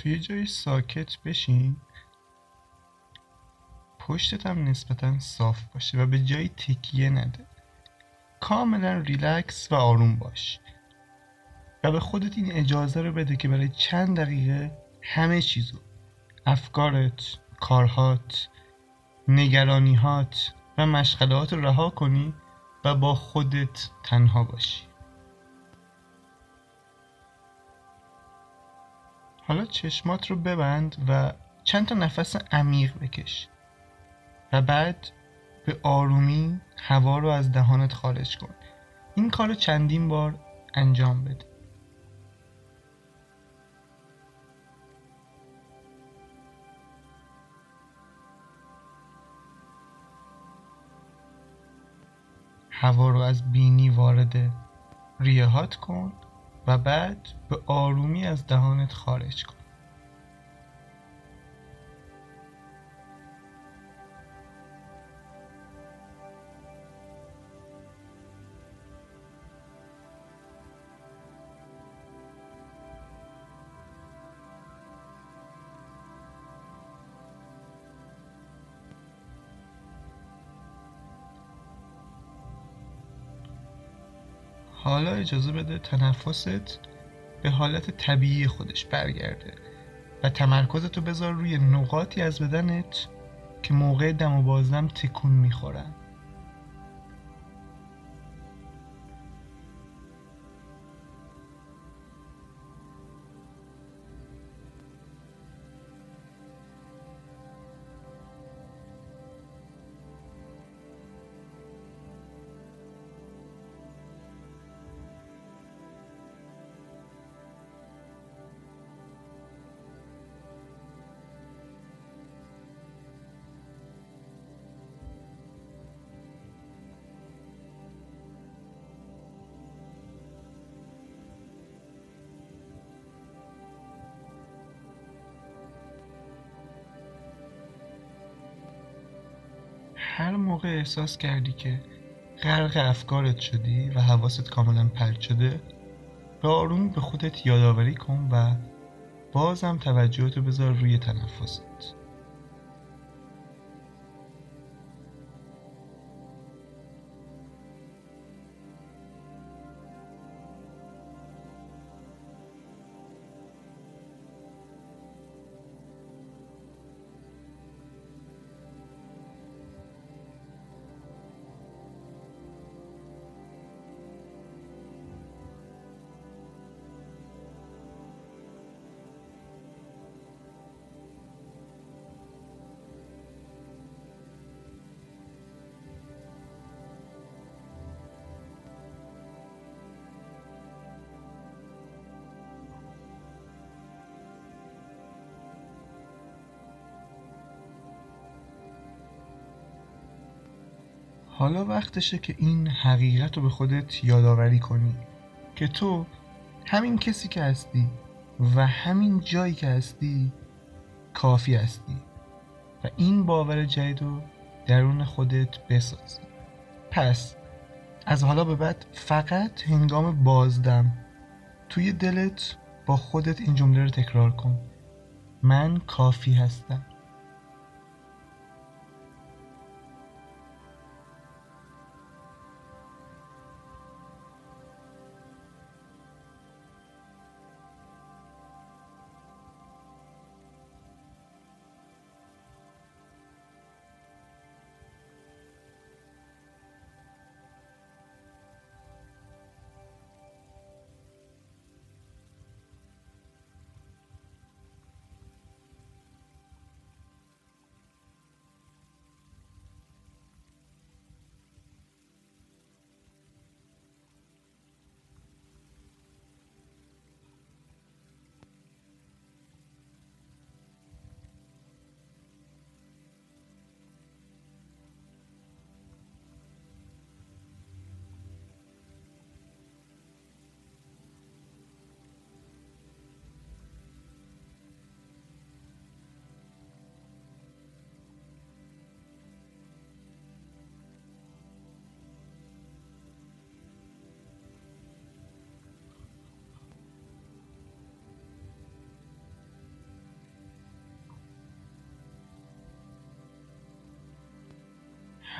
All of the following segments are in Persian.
تو یه جای ساکت بشین. پشتت هم نسبتا صاف باشه و به جای تکیه نده. کاملا ریلکس و آروم باش. و به خودت این اجازه رو بده که برای چند دقیقه همه چیزو افکارت، کارهات، نگرانیهات و مشغلات رو رها کنی و با خودت تنها باشی. حالا چشمات رو ببند و چند تا نفس عمیق بکش و بعد به آرومی هوا رو از دهانت خارج کن. این کار رو چندین بار انجام بده. هوا رو از بینی وارد ریهات کن. و بعد به آرومی از دهانت خارج کن. حالا اجازه بده تنفست به حالت طبیعی خودش برگرده و تمرکزتو بذار روی نقاطی از بدنت که موقع دم و بازدم تکون می‌خورن. هر موقع احساس کردی که غرق افکارت شدی و حواست کاملا پرت شده به آرومی به خودت یادآوری کن و بازم توجهتو بذار روی تنفست حالا وقتشه که این حقیقت رو به خودت یادآوری کنی که تو همین کسی که هستی و همین جایی که هستی کافی هستی و این باور جدید رو درون خودت بسازی. پس از حالا به بعد فقط هنگام بازدم توی دلت با خودت این جمله رو تکرار کن. من کافی هستم.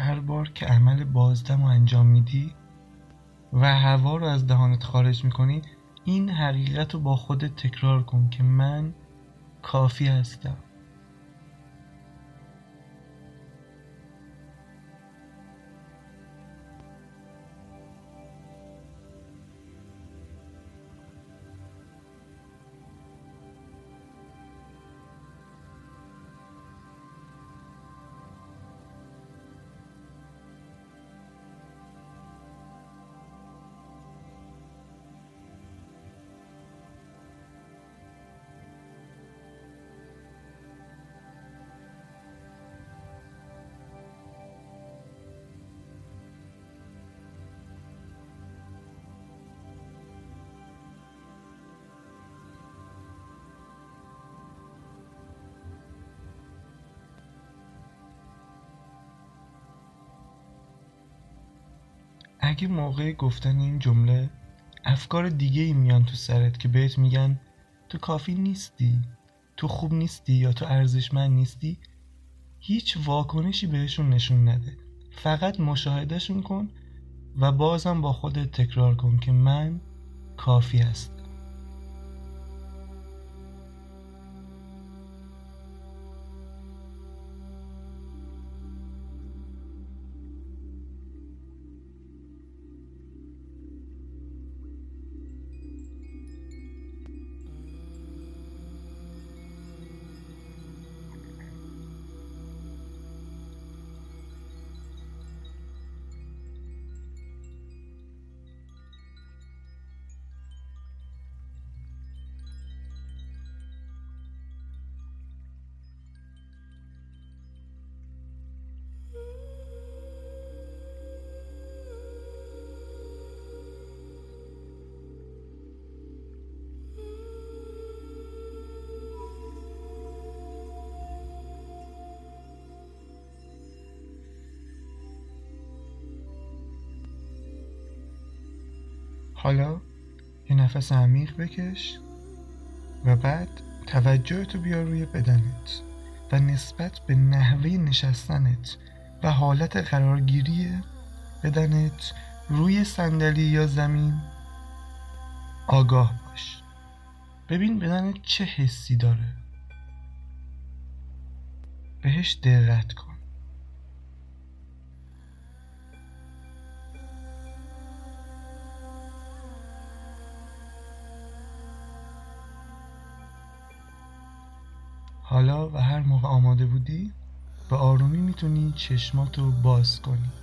هر بار که عمل بازدم رو انجام میدی و هوا رو از دهانت خارج می‌کنی این حقیقت رو با خودت تکرار کن که من کافی هستم. اگه موقع گفتن این جمله افکار دیگه ای میان تو سرت که بهت میگن تو کافی نیستی تو خوب نیستی یا تو ارزشمند نیستی هیچ واکنشی بهشون نشون نده. فقط مشاهدهشون کن و بازم با خودت تکرار کن که من کافی هستم. حالا یه نفس عمیق بکش و بعد توجهتو بیار روی بدنت و نسبت به نحوه نشستنت و حالت قرارگیری بدنت روی صندلی یا زمین آگاه باش. ببین بدنت چه حسی داره. بهش دقت کن. حالا و هر موقع آماده بودی به آرومی می‌تونی چشماتو باز کنی.